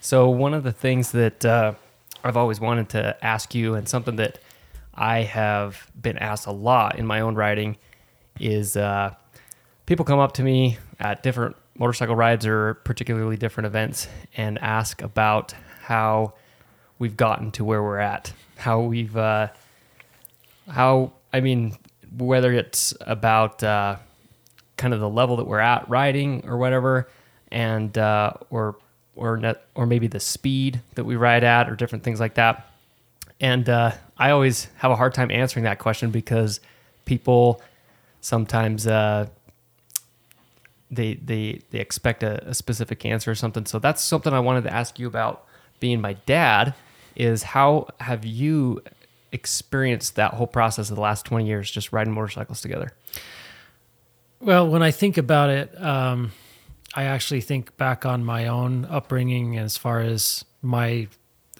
So one of the things that uh, I've always wanted to ask you, and something that I have been asked a lot in my own writing, is uh, people come up to me at different motorcycle rides or particularly different events and ask about how we've gotten to where we're at, how we've, uh, how I mean, whether it's about uh, kind of the level that we're at riding or whatever, and uh, or or net, or maybe the speed that we ride at or different things like that. And uh, I always have a hard time answering that question because people sometimes uh, they they they expect a, a specific answer or something. So that's something I wanted to ask you about. Being my dad, is how have you experienced that whole process of the last twenty years, just riding motorcycles together? Well, when I think about it, um, I actually think back on my own upbringing as far as my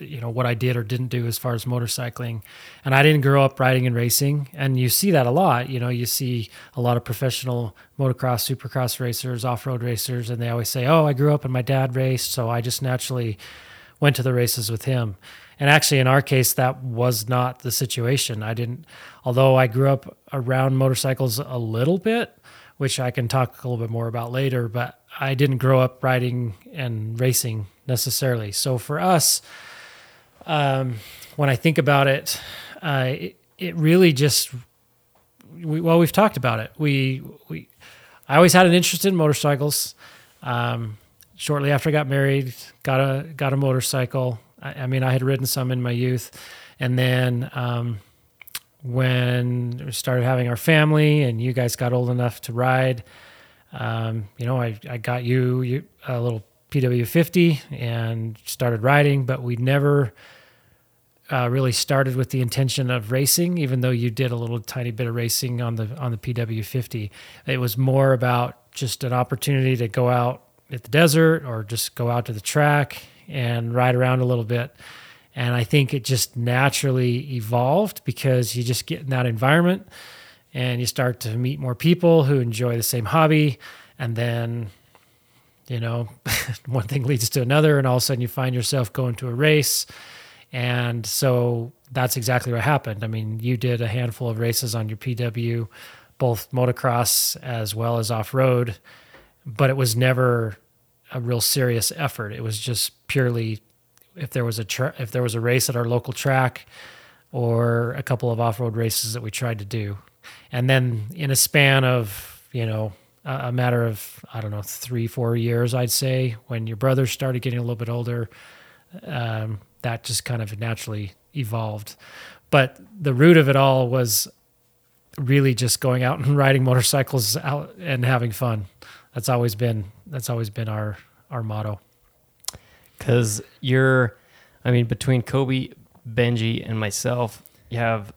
you know what I did or didn't do as far as motorcycling. And I didn't grow up riding and racing, and you see that a lot. You know, you see a lot of professional motocross, supercross racers, off-road racers, and they always say, "Oh, I grew up and my dad raced, so I just naturally went to the races with him." And actually, in our case, that was not the situation. I didn't, although I grew up around motorcycles a little bit, which I can talk a little bit more about later, but I didn't grow up riding and racing necessarily. So for us, um, when I think about it, uh, it, it, really just we, well, we've talked about it. We we I always had an interest in motorcycles. Um, shortly after I got married, got a got a motorcycle. I, I, mean, I had ridden some in my youth, and then um, when we started having our family, and you guys got old enough to ride, um, you know, I I got you, you a little PW50 and started riding, but we never uh, really started with the intention of racing, even though you did a little tiny bit of racing on the on the PW50. It was more about just an opportunity to go out at the desert or just go out to the track and ride around a little bit. And I think it just naturally evolved because you just get in that environment and you start to meet more people who enjoy the same hobby. And then you know, one thing leads to another, and all of a sudden you find yourself going to a race. And so that's exactly what happened. I mean, you did a handful of races on your PW, both motocross as well as off road, but it was never a real serious effort. It was just purely if there was a tra- if there was a race at our local track or a couple of off road races that we tried to do, and then in a span of you know a matter of I don't know three four years I'd say when your brother started getting a little bit older um, that just kind of naturally evolved. But the root of it all was really just going out and riding motorcycles out and having fun. That's always been that's always been our our motto because you're I mean between Kobe Benji and myself you have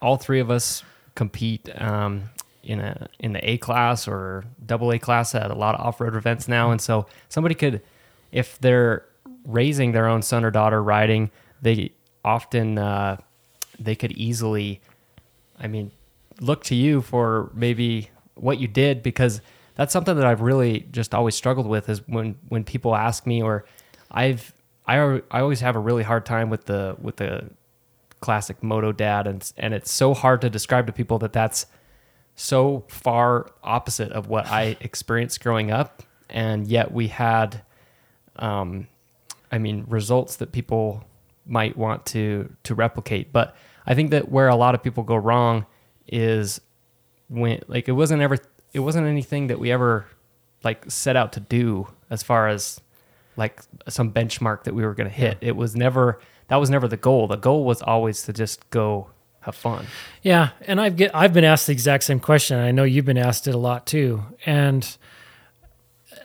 all three of us compete um, in a in the A class or double A class at a lot of off road events now, and so somebody could, if they're raising their own son or daughter riding, they often uh, they could easily, I mean, look to you for maybe what you did because that's something that I've really just always struggled with is when when people ask me or I've I I always have a really hard time with the with the classic moto dad and and it's so hard to describe to people that that's so far opposite of what I experienced growing up, and yet we had, um, I mean, results that people might want to to replicate. But I think that where a lot of people go wrong is when like it wasn't ever it wasn't anything that we ever like set out to do as far as like some benchmark that we were going to hit. It was never that was never the goal. The goal was always to just go have fun. Yeah, and I've get I've been asked the exact same question. I know you've been asked it a lot too, and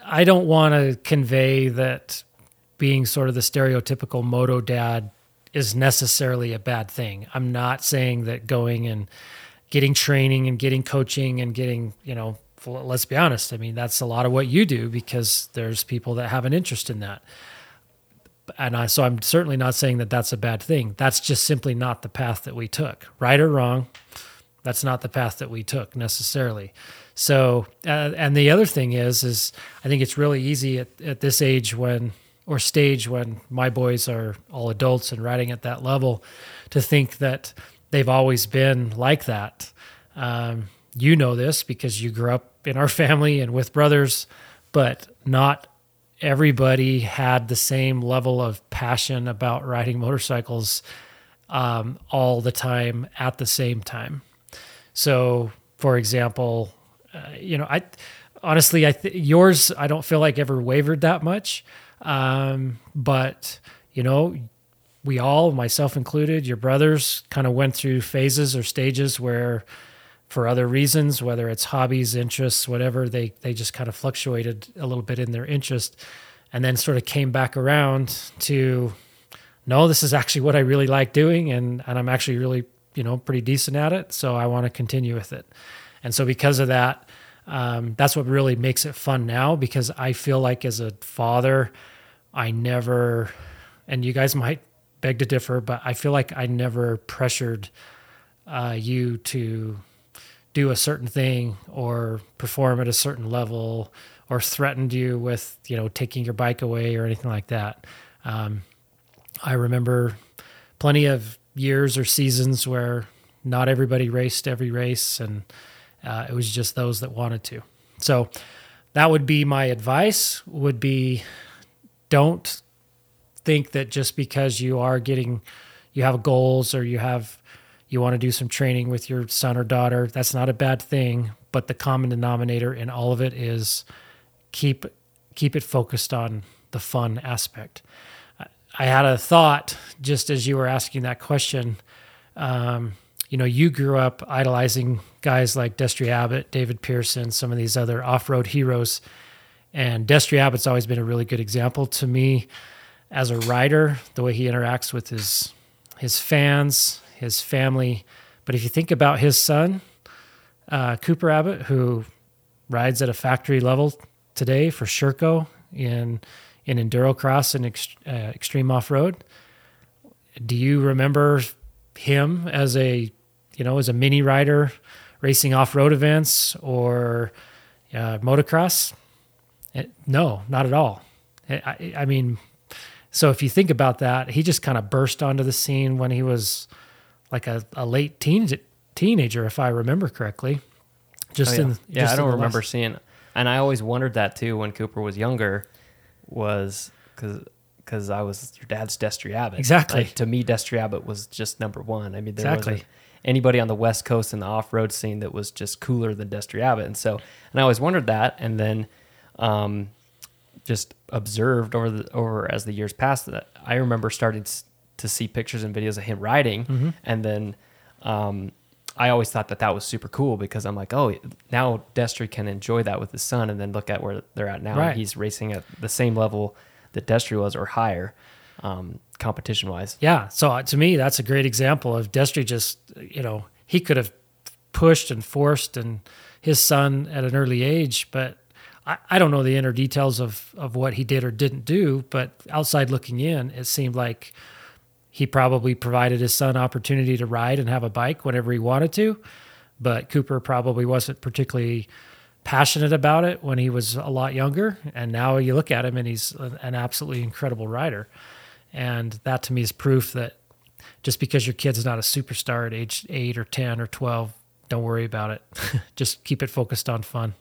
I don't want to convey that being sort of the stereotypical moto dad is necessarily a bad thing. I'm not saying that going and getting training and getting coaching and getting, you know, let's be honest. I mean, that's a lot of what you do because there's people that have an interest in that and I, so I'm certainly not saying that that's a bad thing. That's just simply not the path that we took, right or wrong. That's not the path that we took necessarily. So, uh, and the other thing is, is I think it's really easy at, at this age when or stage when my boys are all adults and riding at that level to think that they've always been like that. Um, you know this because you grew up in our family and with brothers, but not everybody had the same level of passion about riding motorcycles um, all the time at the same time. So, for example, uh, you know, I honestly, I th- yours, I don't feel like ever wavered that much. Um, but you know, we all, myself included, your brothers, kind of went through phases or stages where, for other reasons, whether it's hobbies, interests, whatever, they they just kind of fluctuated a little bit in their interest, and then sort of came back around to, no, this is actually what I really like doing, and and I'm actually really you know pretty decent at it, so I want to continue with it, and so because of that. Um, that's what really makes it fun now because I feel like as a father, I never, and you guys might beg to differ, but I feel like I never pressured uh, you to do a certain thing or perform at a certain level or threatened you with, you know, taking your bike away or anything like that. Um, I remember plenty of years or seasons where not everybody raced every race and uh, it was just those that wanted to. So that would be my advice would be don't think that just because you are getting you have goals or you have you want to do some training with your son or daughter that's not a bad thing but the common denominator in all of it is keep keep it focused on the fun aspect. I had a thought just as you were asking that question um, you know you grew up idolizing guys like destry abbott david pearson some of these other off-road heroes and Destry Abbott's always been a really good example to me. As a rider, the way he interacts with his his fans, his family. But if you think about his son, uh, Cooper Abbott, who rides at a factory level today for Sherco in in endurocross and ex, uh, extreme off road, do you remember him as a you know as a mini rider racing off road events or uh, motocross? It, no, not at all. I, I, mean, so if you think about that, he just kind of burst onto the scene when he was like a, a late teen, teenager, if I remember correctly. Just oh, yeah. in yeah, I don't remember last... seeing, and I always wondered that too when Cooper was younger, was because because I was your dad's Destry Abbott. Exactly. Like, to me, Destry Abbott was just number one. I mean, there exactly. wasn't anybody on the West Coast in the off road scene that was just cooler than Destry Abbott, and so and I always wondered that, and then um, just observed over the over as the years passed that I remember starting to see pictures and videos of him riding, mm-hmm. and then um, I always thought that that was super cool because I'm like, oh, now Destry can enjoy that with his son, and then look at where they're at now. Right. He's racing at the same level that Destry was or higher, um, competition wise. Yeah. So uh, to me, that's a great example of Destry. Just you know, he could have pushed and forced and his son at an early age, but I, I don't know the inner details of, of what he did or didn't do, but outside looking in, it seemed like he probably provided his son opportunity to ride and have a bike whenever he wanted to. But Cooper probably wasn't particularly passionate about it when he was a lot younger. And now you look at him and he's an absolutely incredible rider. And that to me is proof that just because your kid's not a superstar at age eight or 10 or 12, don't worry about it. just keep it focused on fun.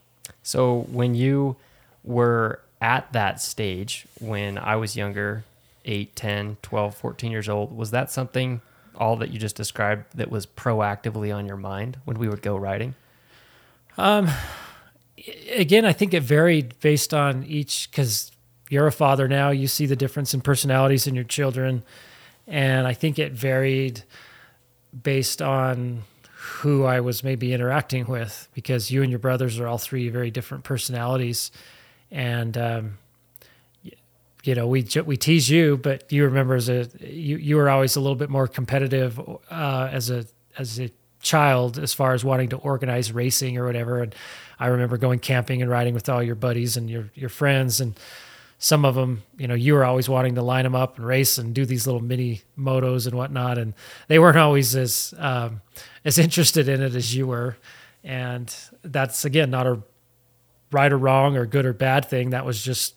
So when you were at that stage when I was younger, 8, 10, 12, 14 years old, was that something all that you just described that was proactively on your mind when we would go riding? Um again, I think it varied based on each cuz you're a father now, you see the difference in personalities in your children and I think it varied based on who I was maybe interacting with because you and your brothers are all three very different personalities, and um, you know we we tease you, but you remember as a you you were always a little bit more competitive uh, as a as a child as far as wanting to organize racing or whatever. And I remember going camping and riding with all your buddies and your your friends and some of them, you know, you were always wanting to line them up and race and do these little mini motos and whatnot, and they weren't always as um, as interested in it as you were. And that's again not a right or wrong or good or bad thing. That was just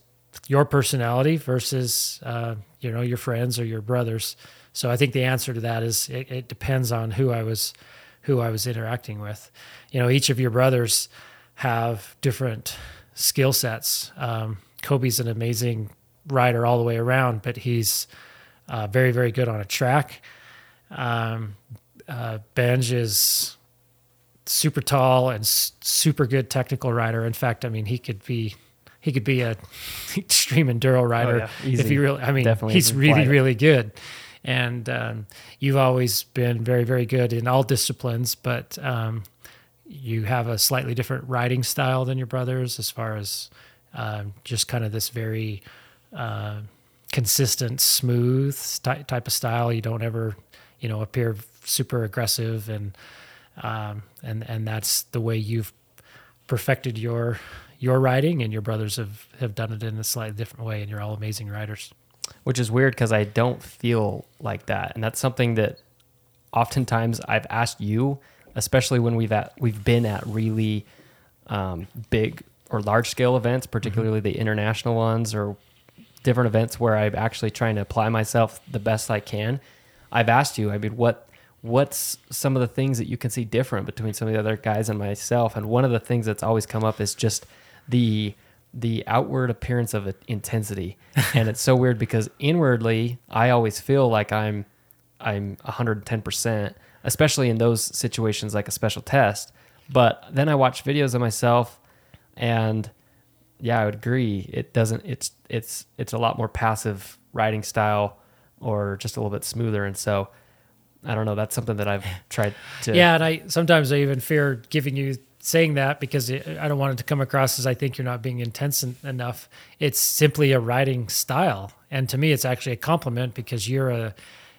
your personality versus uh, you know your friends or your brothers. So I think the answer to that is it, it depends on who I was who I was interacting with. You know, each of your brothers have different skill sets. Um, Kobe's an amazing rider all the way around, but he's uh, very, very good on a track. Um, uh, Benj is super tall and super good technical rider. In fact, I mean, he could be he could be a extreme enduro rider Oh, yeah. if he really. I mean, Definitely he's really, it. really good. And um, you've always been very, very good in all disciplines, but um, you have a slightly different riding style than your brothers, as far as um, just kind of this very uh, consistent, smooth type of style. You don't ever, you know, appear super aggressive, and um, and and that's the way you've perfected your your riding, and your brothers have have done it in a slightly different way, and you're all amazing riders. which is weird because I don't feel like that, and that's something that oftentimes I've asked you, especially when we've at we've been at really um, big or large scale events, particularly the international ones or different events where I'm actually trying to apply myself the best I can. I've asked you, I mean, what what's some of the things that you can see different between some of the other guys and myself? And one of the things that's always come up is just the the outward appearance of intensity. and it's so weird because inwardly, I always feel like I'm I'm 110%, especially in those situations like a special test. But then I watch videos of myself and yeah, I would agree. It doesn't it's it's it's a lot more passive riding style or just a little bit smoother and so I don't know, that's something that I've tried to Yeah, and I sometimes I even fear giving you saying that because it, I don't want it to come across as I think you're not being intense en- enough. It's simply a riding style, and to me, it's actually a compliment because you're a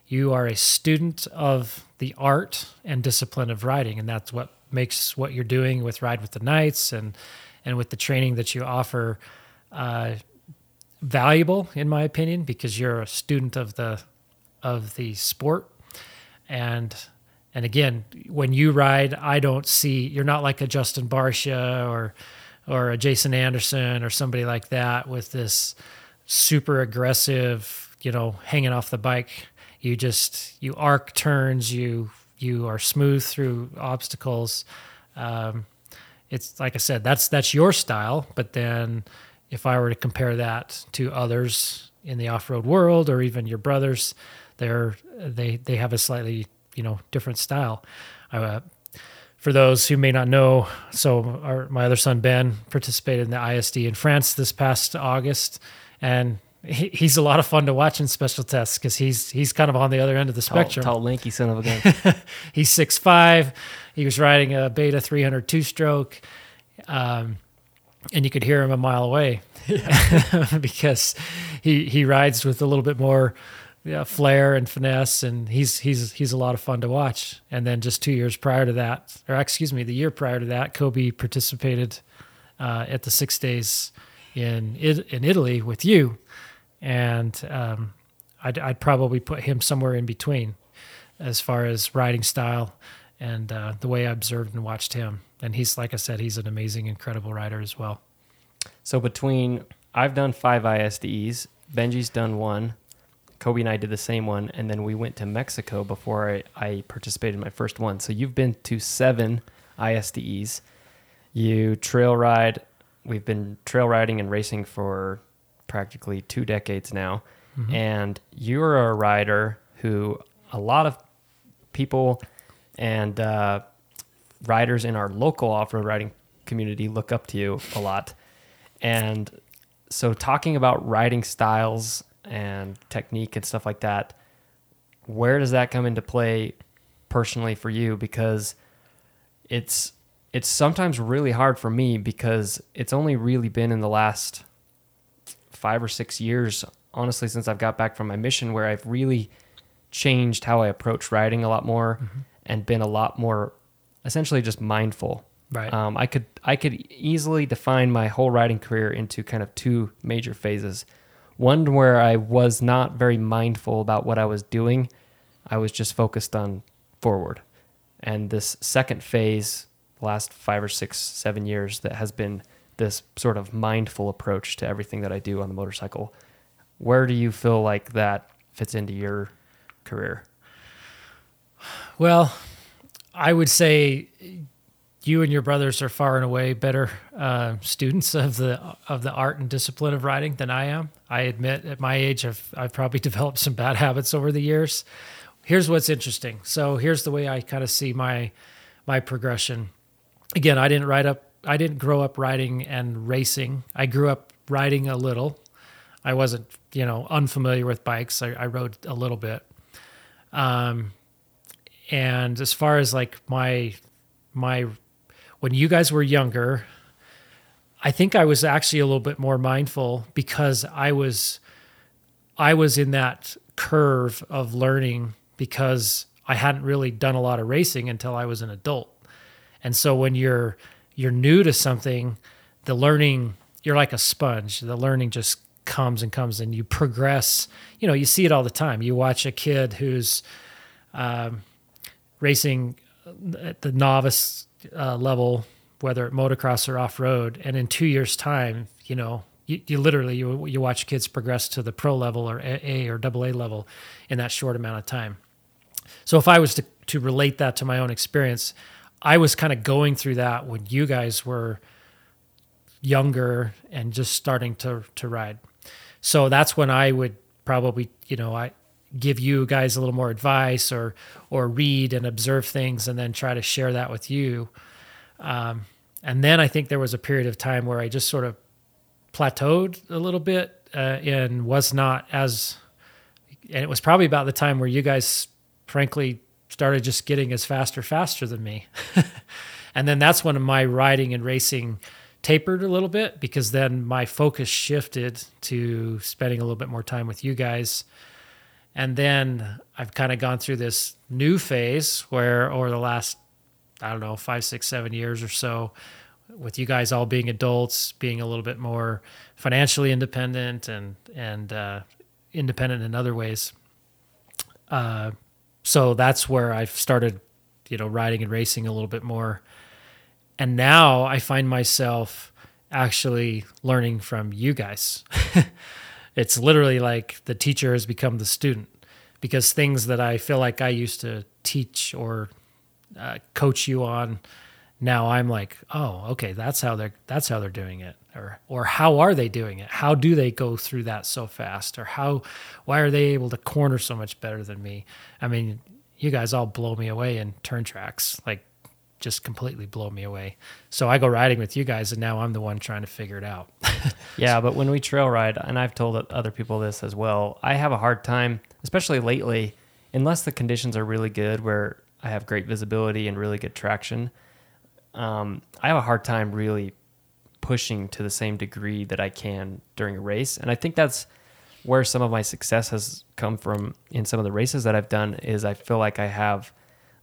you are a student of the art and discipline of writing, and that's what makes what you're doing with Ride with the Knights and and with the training that you offer uh, valuable, in my opinion, because you're a student of the of the sport. And and again when you ride i don't see you're not like a justin barcia or or a jason anderson or somebody like that with this super aggressive you know hanging off the bike. You just you arc turns you you are smooth through obstacles. Um, it's like i said that's that's your style. But then if i were to compare that to others in the off-road world or even your brothers they're they they have a slightly you know different style uh, for those who may not know so our, my other son ben participated in the isd in france this past august and he, he's a lot of fun to watch in special tests because he's he's kind of on the other end of the spectrum tall lanky son of a gun. he's six five. He was riding a Beta 300 two stroke, um, and you could hear him a mile away because he he rides with a little bit more yeah, flair and finesse, and he's he's he's a lot of fun to watch. And then just two years prior to that, or excuse me, the year prior to that, Kobe participated uh, at the six days in in Italy with you, and um, I'd, I'd probably put him somewhere in between as far as riding style and uh, the way I observed and watched him. And he's, like I said, he's an amazing, incredible rider as well. So between I've done five ISDEs, Benji's done one, Kobe and I did the same one, and then we went to Mexico before I, I participated in my first one. So you've been to seven ISDEs. You trail ride. We've been trail riding and racing for practically two decades now. And you're a rider who a lot of people and uh, riders in our local off-road riding community look up to you a lot. And so talking about riding styles and technique and stuff like that, where does that come into play personally for you because it's it's sometimes really hard for me because it's only really been in the last 5 or 6 years honestly since I've got back from my mission where I've really changed how I approach riding a lot more and been a lot more essentially just mindful Right. um, I could I could easily define my whole riding career into kind of two major phases. One where I was not very mindful about what I was doing. I was just focused on forward. And this second phase, the last five or six, seven years, that has been this sort of mindful approach to everything that I do on the motorcycle. Where do you feel like that fits into your career? Well, I would say you and your brothers are far and away better uh, students of the of the art and discipline of riding than I am. I admit, at my age, I've I've probably developed some bad habits over the years. Here's what's interesting. So here's the way I kind of see my my progression. Again, I didn't ride up. I didn't grow up riding and racing. I grew up riding a little. I wasn't, you know, unfamiliar with bikes. I, I rode a little bit. Um, and as far as like my my when you guys were younger, I think I was actually a little bit more mindful because I was I was in that curve of learning because I hadn't really done a lot of racing until I was an adult. And so when you're you're new to something, the learning you're like a sponge. The learning just comes and comes and you progress. You know, you see it all the time. You watch a kid who's um, racing at the novice uh, level, whether at motocross or off road, and in two years' time, you know, you, you literally you, you watch kids progress to the pro level or A or double A level in that short amount of time. So if I was to to relate that to my own experience, I was kind of going through that when you guys were younger and just starting to to ride. So that's when I would probably, you know, I give you guys a little more advice or or read and observe things and then try to share that with you. Um, and then I think there was a period of time where I just sort of plateaued a little bit uh, and was not as and it was probably about the time where you guys frankly started just getting as faster faster than me and then that's when my riding and racing tapered a little bit because then my focus shifted to spending a little bit more time with you guys and then I've kind of gone through this new phase where over the last, I don't know, five, six, seven years or so, with you guys all being adults, being a little bit more financially independent and and uh, independent in other ways. Uh, so that's where I've started, you know, riding and racing a little bit more. And now I find myself actually learning from you guys. it's literally like the teacher has become the student because things that I feel like I used to teach or uh, coach you on, now I'm like, oh, okay, that's how they're that's how they're doing it, or or how are they doing it? How do they go through that so fast, or how why are they able to corner so much better than me? I mean, you guys all blow me away in turn tracks, like just completely blow me away. So I go riding with you guys, and now I'm the one trying to figure it out. yeah, but when we trail ride, and I've told other people this as well, I have a hard time, especially lately, unless the conditions are really good, where I have great visibility and really good traction. Um, I have a hard time really pushing to the same degree that I can during a race, and I think that's where some of my success has come from in some of the races that I've done. Is I feel like I have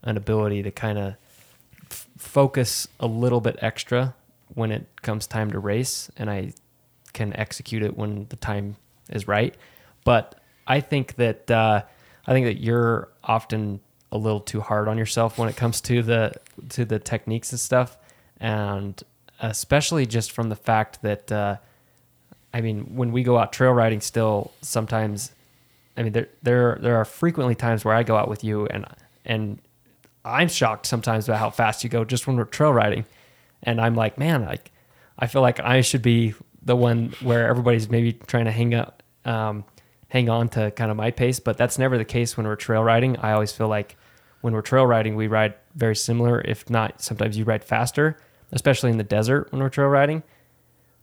an ability to kind of focus a little bit extra when it comes time to race and I can execute it when the time is right. But I think that uh, I think that you're often a little too hard on yourself when it comes to the to the techniques and stuff, and especially just from the fact that uh, I mean, when we go out trail riding, still sometimes, I mean, there there there are frequently times where I go out with you and and I'm shocked sometimes about how fast you go just when we're trail riding, and I'm like, man, like I feel like I should be the one where everybody's maybe trying to hang up, um, hang on to kind of my pace, but that's never the case when we're trail riding. I always feel like when we're trail riding, we ride very similar. If not, sometimes you ride faster, especially in the desert when we're trail riding.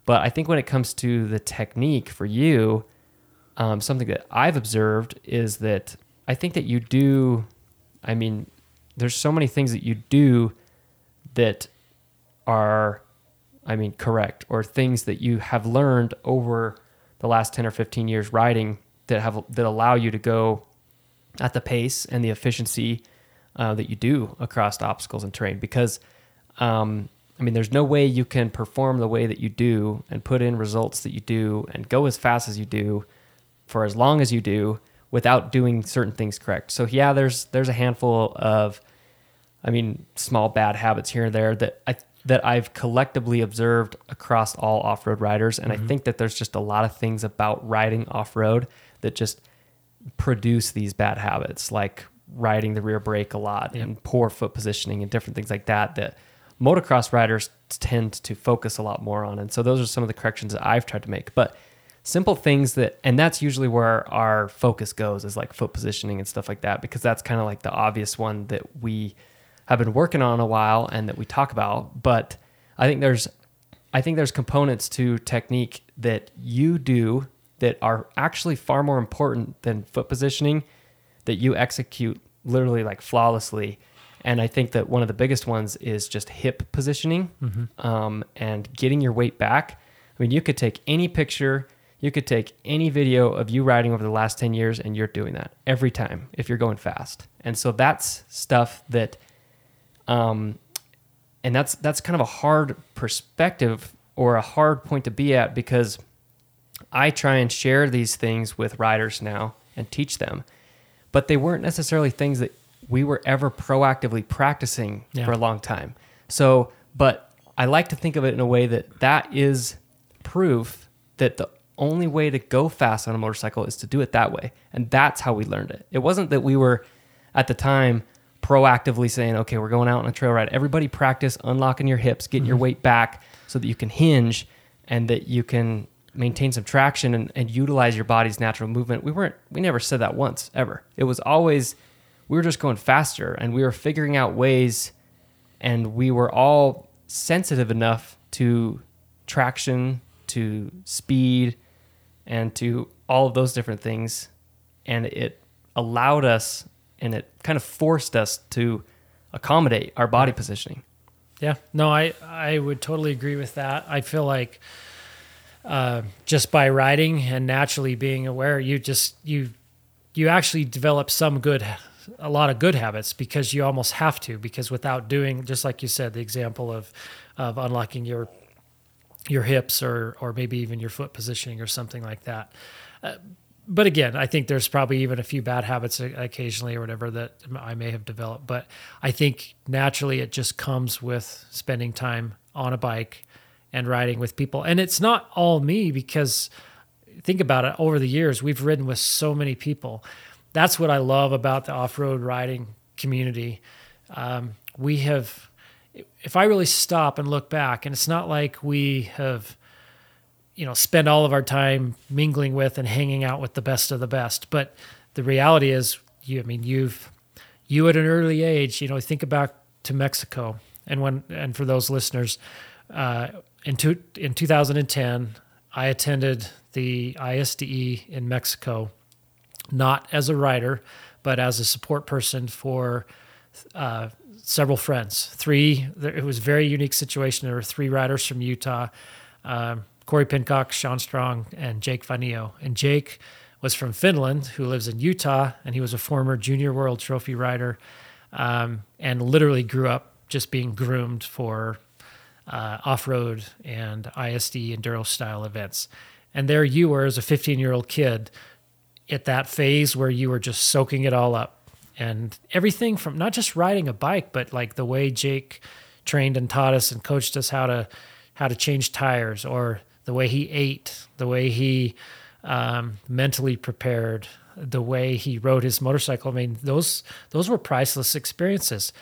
But I think when it comes to the technique for you, um, something that I've observed is that I think that you do. I mean, there's so many things that you do that are I mean correct or things that you have learned over the last 10 or 15 years riding that have that allow you to go at the pace and the efficiency uh, that you do across obstacles and terrain because um, I mean there's no way you can perform the way that you do and put in results that you do and go as fast as you do for as long as you do without doing certain things correct. So yeah, there's there's a handful of, I mean, small bad habits here and there that I that I've collectively observed across all off road riders. And Mm-hmm. I think that there's just a lot of things about riding off road that just produce these bad habits, like riding the rear brake a lot Yep. and poor foot positioning and different things like that, that motocross riders tend to focus a lot more on. And so those are some of the corrections that I've tried to make. But simple things that, and that's usually where our focus goes is like foot positioning and stuff like that, because that's kind of like the obvious one that we have been working on a while and that we talk about. But I think there's, I think there's components to technique that you do that are actually far more important than foot positioning that you execute literally like flawlessly. And I think that one of the biggest ones is just hip positioning um, and getting your weight back. I mean, you could take any picture, you could take any video of you riding over the last 10 years, and you're doing that every time if you're going fast. And so that's stuff that, um, and that's that's kind of a hard perspective or a hard point to be at because I try and share these things with riders now and teach them, but they weren't necessarily things that we were ever proactively practicing Yeah. for a long time. So, but I like to think of it in a way that that is proof that the only way to go fast on a motorcycle is to do it that way. And that's how we learned it. It wasn't that we were at the time proactively saying, okay, we're going out on a trail ride. Everybody practice unlocking your hips, getting your mm-hmm. weight back so that you can hinge and that you can maintain some traction and, and utilize your body's natural movement. We weren't, we never said that once ever. It was always, we were just going faster and we were figuring out ways and we were all sensitive enough to traction, to speed, and to all of those different things. And it allowed us and it kind of forced us to accommodate our body positioning. Yeah, no, I I would totally agree with that. I feel like uh, just by riding and naturally being aware, you just you you actually develop some good, a lot of good habits because you almost have to because without doing, just like you said, the example of of unlocking your your hips or or maybe even your foot positioning or something like that. Uh, but again, I think there's probably even a few bad habits occasionally or whatever that I may have developed. But I think naturally it just comes with spending time on a bike and riding with people. And it's not all me because think about it over the years, we've ridden with so many people. That's what I love about the off road riding community. Um, we have, if I really stop and look back, and it's not like we have you know spend all of our time mingling with and hanging out with the best of the best but the reality is you i mean you've you at an early age you know think back to mexico and when and for those listeners uh, in, two, in 2010 i attended the isde in mexico not as a rider, but as a support person for uh, several friends. Three, it was a very unique situation. There were three riders from Utah um, Corey Pincock, Sean Strong, and Jake Vainio. And Jake was from Finland, who lives in Utah, and he was a former junior world trophy rider um, and literally grew up just being groomed for uh, off road and ISD enduro style events. And there you were as a 15 year old kid at that phase where you were just soaking it all up and everything from not just riding a bike but like the way Jake trained and taught us and coached us how to how to change tires or the way he ate the way he um, mentally prepared the way he rode his motorcycle i mean those those were priceless experiences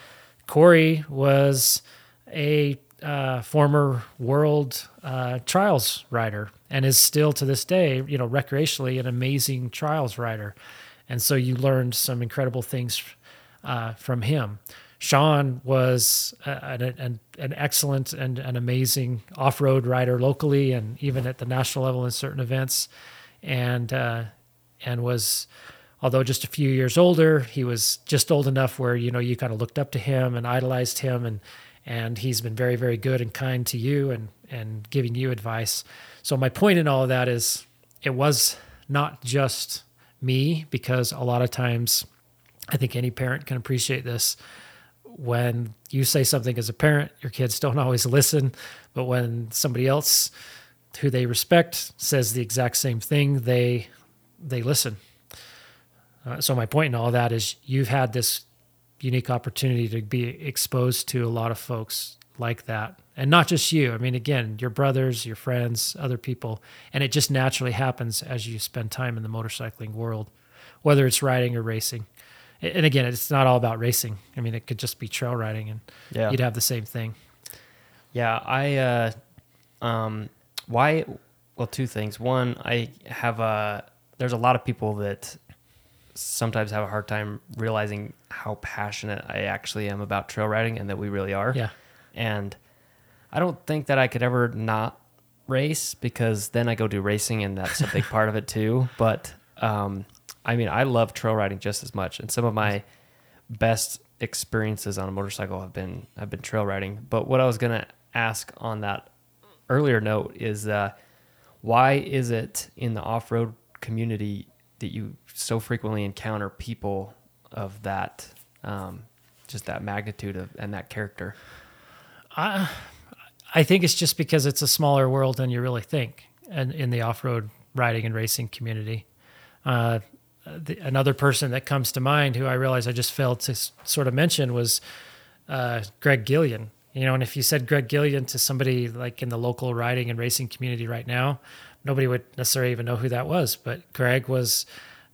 corey was a uh, former world uh, trials rider and is still to this day, you know, recreationally an amazing trials rider. And so you learned some incredible things uh, from him. Sean was an, an, an excellent and an amazing off-road rider locally and even at the national level in certain events, and uh, and was although just a few years older, he was just old enough where you know you kind of looked up to him and idolized him, and and he's been very very good and kind to you and and giving you advice. So my point in all of that is, it was not just me because a lot of times, I think any parent can appreciate this. When you say something as a parent, your kids don't always listen, but when somebody else who they respect says the exact same thing, they they listen. Uh, so my point in all that is you've had this unique opportunity to be exposed to a lot of folks like that and not just you. I mean, again, your brothers, your friends, other people, and it just naturally happens as you spend time in the motorcycling world, whether it's riding or racing. And again, it's not all about racing. I mean, it could just be trail riding, and Yeah. you'd have the same thing. Yeah, I uh um why well two things. One, I have a there's a lot of people that sometimes have a hard time realizing how passionate I actually am about trail riding and that we really are. Yeah. And I don't think that I could ever not race because then I go do racing and that's a big part of it too. But um, I mean, I love trail riding just as much, and some of my best experiences on a motorcycle have been have been trail riding. But what I was gonna ask on that earlier note is uh, why is it in the off road community that you so frequently encounter people of that um, just that magnitude of and that character? I I think it's just because it's a smaller world than you really think, and in the off-road riding and racing community. Uh, the, another person that comes to mind who I realize I just failed to s- sort of mention was uh, Greg Gillian. You know, and if you said Greg Gillian to somebody like in the local riding and racing community right now, nobody would necessarily even know who that was. But Greg was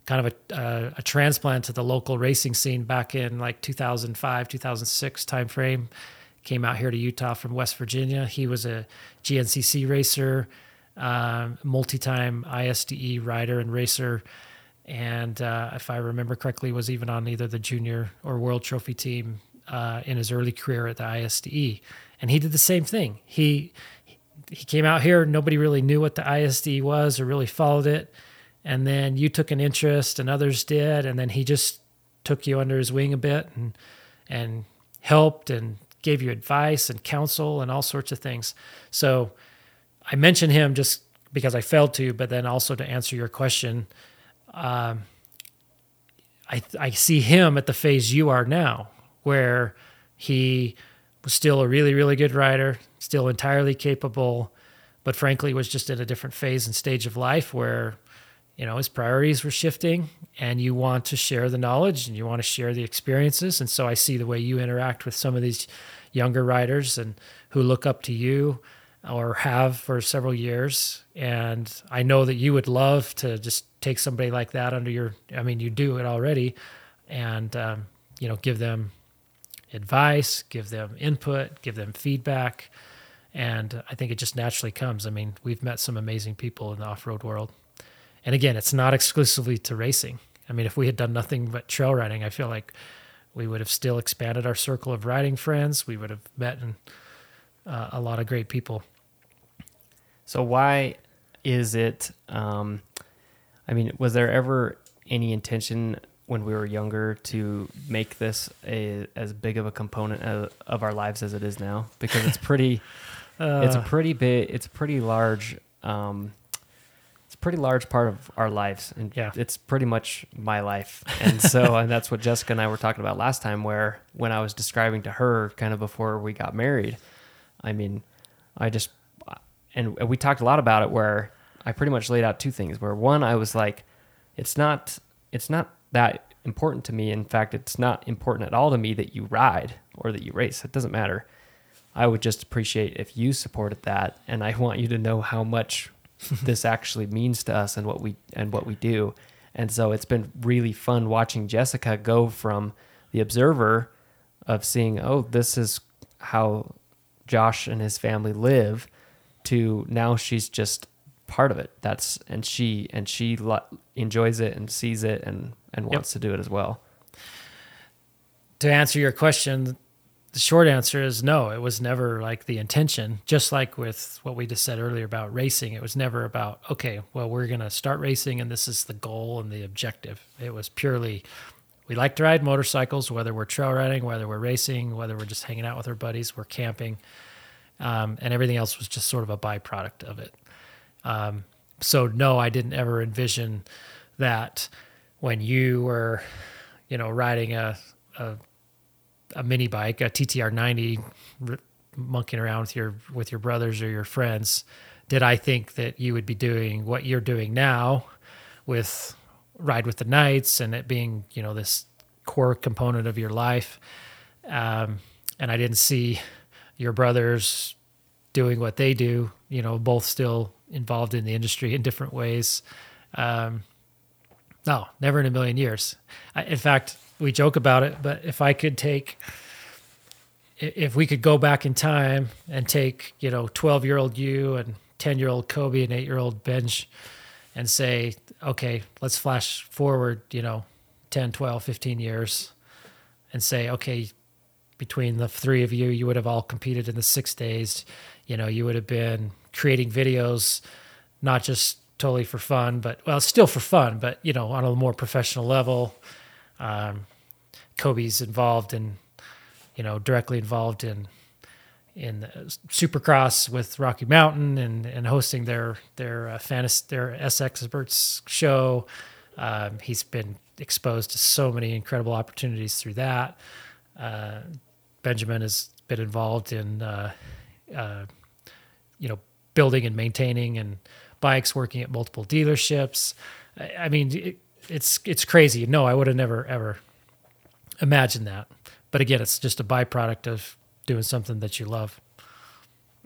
kind of a, uh, a transplant to the local racing scene back in like 2005, 2006 timeframe. Came out here to Utah from West Virginia. He was a GNCC racer, um, multi-time ISDE rider and racer, and uh, if I remember correctly, was even on either the junior or world trophy team uh, in his early career at the ISDE. And he did the same thing. He he came out here. Nobody really knew what the ISDE was or really followed it. And then you took an interest, and others did. And then he just took you under his wing a bit and and helped and gave you advice and counsel and all sorts of things. So I mention him just because I failed to, but then also to answer your question, um, I I see him at the phase you are now, where he was still a really really good rider, still entirely capable, but frankly was just in a different phase and stage of life where you know his priorities were shifting and you want to share the knowledge and you want to share the experiences. And so i see the way you interact with some of these younger riders and who look up to you or have for several years. And i know that you would love to just take somebody like that under your i mean you do it already and um, you know give them advice give them input give them feedback. And i think it just naturally comes. I mean we've met some amazing people in the off-road world and again, it's not exclusively to racing. I mean, if we had done nothing but trail riding, I feel like we would have still expanded our circle of riding friends. We would have met and, uh, a lot of great people. So why is it? Um, I mean, was there ever any intention when we were younger to make this a as big of a component of, of our lives as it is now? Because it's pretty, it's a Uh, pretty big, it's a pretty large, um, pretty large part of our lives, and Yeah. it's pretty much my life. And so, and that's what Jessica and I were talking about last time, where when I was describing to her, kind of before we got married, I mean, I just and we talked a lot about it where I pretty much laid out two things where one I was like it's not it's not that important to me in fact it's not important at all to me that you ride or that you race it doesn't matter I would just appreciate if you supported that and I want you to know how much this actually means to us and what we and what we do. And so it's been really fun watching Jessica go from the observer of seeing oh this is how Josh and his family live to now she's just part of it. That's and she and she lo- enjoys it and sees it and and wants to do it as well. To answer your question, the short answer is no. It was never like the intention. Just like with what we just said earlier about racing, it was never about okay, well, we're gonna start racing and this is the goal and the objective. It was purely we like to ride motorcycles, whether we're trail riding, whether we're racing, whether we're just hanging out with our buddies, we're camping, um, and everything else was just sort of a byproduct of it. Um, so no, I didn't ever envision that when you were, you know, riding a a, a mini bike, a TTR 90, r- monkeying around with your with your brothers or your friends, did I think that you would be doing what you're doing now with ride with the Knights and it being you know this core component of your life? Um, and I didn't see your brothers doing what they do. You know, both still involved in the industry in different ways. Um, no, never in a million years. I, in fact, we joke about it, but if I could take, if we could go back in time and take, you know, 12 year old you and 10 year old Kobe and eight year old Benj and say, okay, let's flash forward, you know, 10, 12, 15 years and say, okay, between the three of you, you would have all competed in the six days. You know, you would have been creating videos, not just totally for fun, but well, still for fun, but you know, on a more professional level. Um, Kobe's involved in, you know, directly involved in in Supercross with Rocky Mountain and and hosting their their uh, fantasy their S experts show. Um, he's been exposed to so many incredible opportunities through that. Uh, Benjamin has been involved in, uh, uh, you know, building and maintaining and bikes, working at multiple dealerships. I, I mean, it, it's it's crazy. No, I would have never ever imagined that. But again, it's just a byproduct of doing something that you love.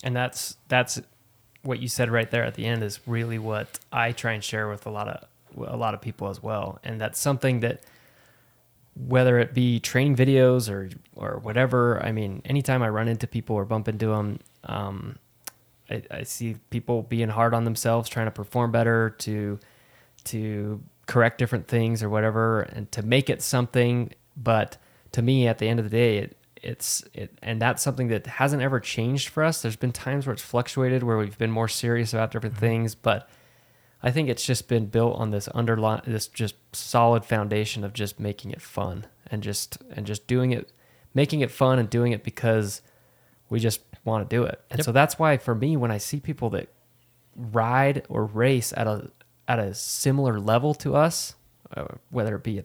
And that's that's what you said right there at the end is really what I try and share with a lot of a lot of people as well. And that's something that whether it be training videos or or whatever. I mean, anytime I run into people or bump into them, um, I, I, see people being hard on themselves, trying to perform better, to to correct different things or whatever, and to make it something. But to me, at the end of the day, it, it's it, and that's something that hasn't ever changed for us. There's been times where it's fluctuated, where we've been more serious about different mm-hmm. things, but I think it's just been built on this underline this just solid foundation of just making it fun and just and just doing it making it fun and doing it because we just want to do it. And yep. so that's why for me when I see people that ride or race at a at a similar level to us, uh, whether it be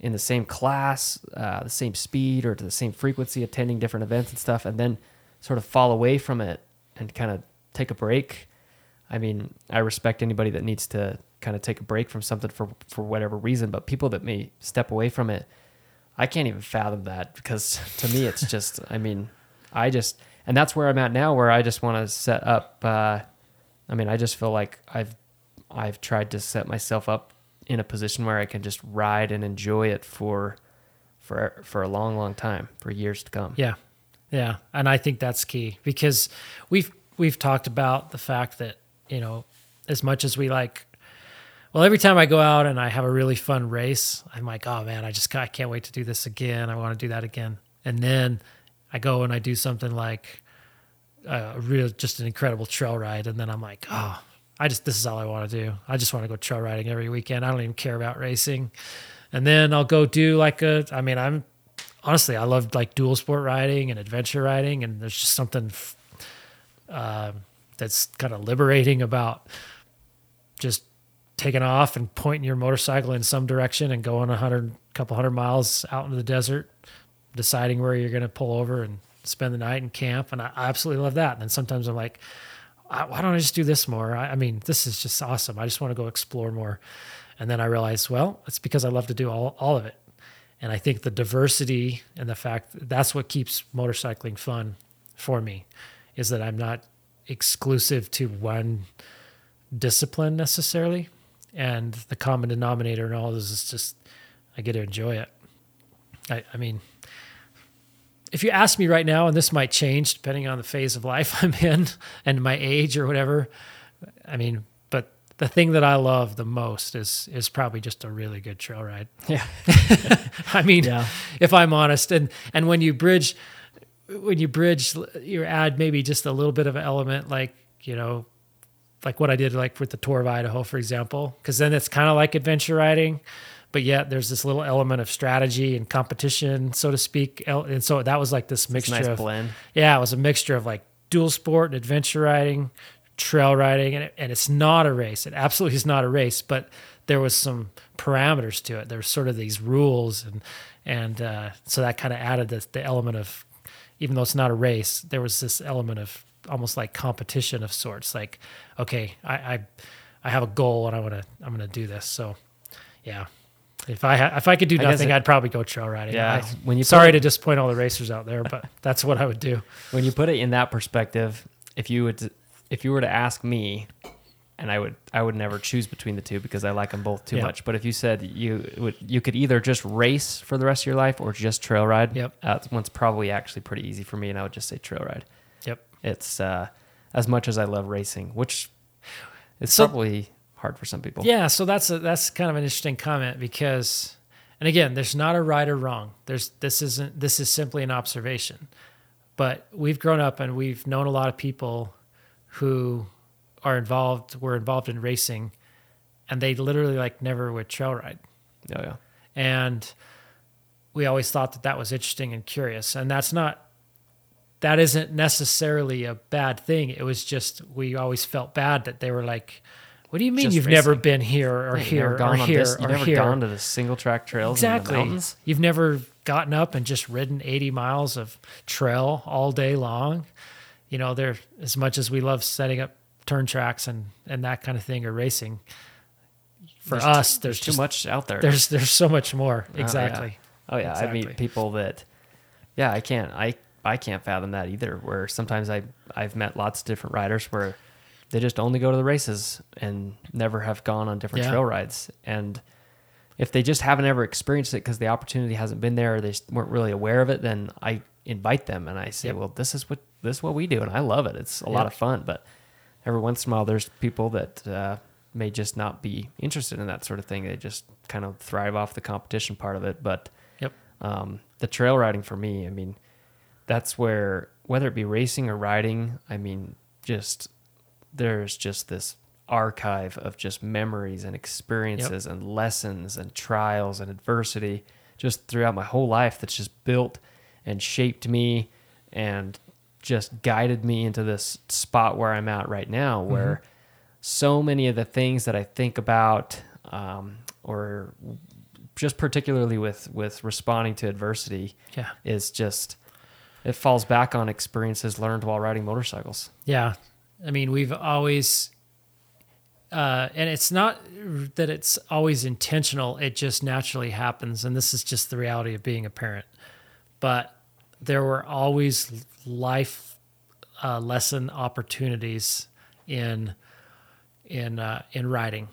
in the same class, uh, the same speed, or to the same frequency, attending different events and stuff, and then sort of fall away from it and kind of take a break. I mean, I respect anybody that needs to kind of take a break from something for for whatever reason, but people that may step away from it, I can't even fathom that because to me it's just I mean, I just and that's where I'm at now where I just want to set up uh, I mean, I just feel like I've I've tried to set myself up in a position where I can just ride and enjoy it for for for a long long time, for years to come. Yeah. Yeah, and I think that's key because we've we've talked about the fact that you know, as much as we like well, every time I go out and I have a really fun race, I'm like, oh man, I just I can't wait to do this again. I want to do that again. And then I go and I do something like a real, just an incredible trail ride, and then I'm like, oh, I just this is all I want to do. I just want to go trail riding every weekend. I don't even care about racing. And then I'll go do like a. I mean, I'm honestly, I love like dual sport riding and adventure riding, and there's just something. Uh, that's kind of liberating about just taking off and pointing your motorcycle in some direction and going a hundred couple hundred miles out into the desert, deciding where you're going to pull over and spend the night and camp. And I, absolutely love that. And then sometimes I'm like, why don't I just do this more? I, I mean, this is just awesome. I just want to go explore more. And then I realized, well, it's because I love to do all, all of it. And I think the diversity and the fact that that's what keeps motorcycling fun for me is that I'm not exclusive to one discipline necessarily. And the common denominator in all this is just I get to enjoy it. I, I mean, if you ask me right now, and this might change depending on the phase of life I'm in and my age or whatever, I mean, but the thing that I love the most is is probably just a really good trail ride. Yeah. I mean, yeah. if I'm honest, and and when you bridge when you bridge, you add maybe just a little bit of an element, like you know, like what I did, like with the tour of Idaho, for example, because then it's kind of like adventure riding, but yet there's this little element of strategy and competition, so to speak. And so that was like this mixture nice of blend. Yeah, it was a mixture of like dual sport and adventure riding, trail riding, and, it, and it's not a race. It absolutely is not a race, but there was some parameters to it. There's sort of these rules and and uh, so that kind of added the, the element of even though it's not a race, there was this element of almost like competition of sorts. Like, okay, I I, I have a goal and I want to I'm going to do this. So, yeah. If I ha- if I could do nothing, it, I'd probably go trail riding. Yeah. I, when you sorry it, to disappoint all the racers out there, but that's what I would do. When you put it in that perspective, if you would if you were to ask me, and I would I would never choose between the two because I like them both too Yeah. much. But if you said you would you could either just race for the rest of your life or just trail ride, Yep. uh, that one's probably actually pretty easy for me, and I would just say trail ride. Yep. It's uh, as much as I love racing, which is So- probably hard for some people. Yeah, so that's a, that's kind of an interesting comment because, and again, there's not a right or wrong. There's this isn't this is simply an observation, but we've grown up and we've known a lot of people who are involved were involved in racing, and they literally like never would trail ride, Oh yeah. and we always thought that that was interesting and curious, and that's not. That isn't necessarily a bad thing. It was just we always felt bad that they were like, "What do you mean you've never been here or You've here or gone here this. or You've never here?" gone to the single track trails in the exactly. You've never gotten up and just ridden 80 miles of trail all day long. You know, there as much as we love setting up turn tracks and and that kind of thing or racing. For There's us, too, there's, too much out there. there's there's so much more. Oh, yeah. Exactly. Oh yeah, I meet people that, yeah, I can't, I, I can't fathom that either. Where sometimes I, I've met lots of different riders where they just only go to the races and never have gone on different Yeah. trail rides. And if they just haven't ever experienced it because the opportunity hasn't been there, or they weren't really aware of it, then I invite them and I say, Yep. well, this is what this is what we do, and I love it. It's a lot of fun, but every once in a while, there's people that uh, may just not be interested in that sort of thing. They just kind of thrive off the competition part of it, but Yep. um, the trail riding for me, I mean, that's where whether it be racing or riding, I mean, just there's just this archive of just memories and experiences and lessons and trials and adversity just throughout my whole life that's just built and shaped me and just guided me into this spot where I'm at right now where so many of the things that I think about um, or just particularly with with responding to adversity Yeah. is just it falls back on experiences learned while riding motorcycles. Yeah. I mean, we've always, uh, and it's not that it's always intentional, it just naturally happens. And this is just the reality of being a parent. But there were always life uh, lesson opportunities in in uh, in riding.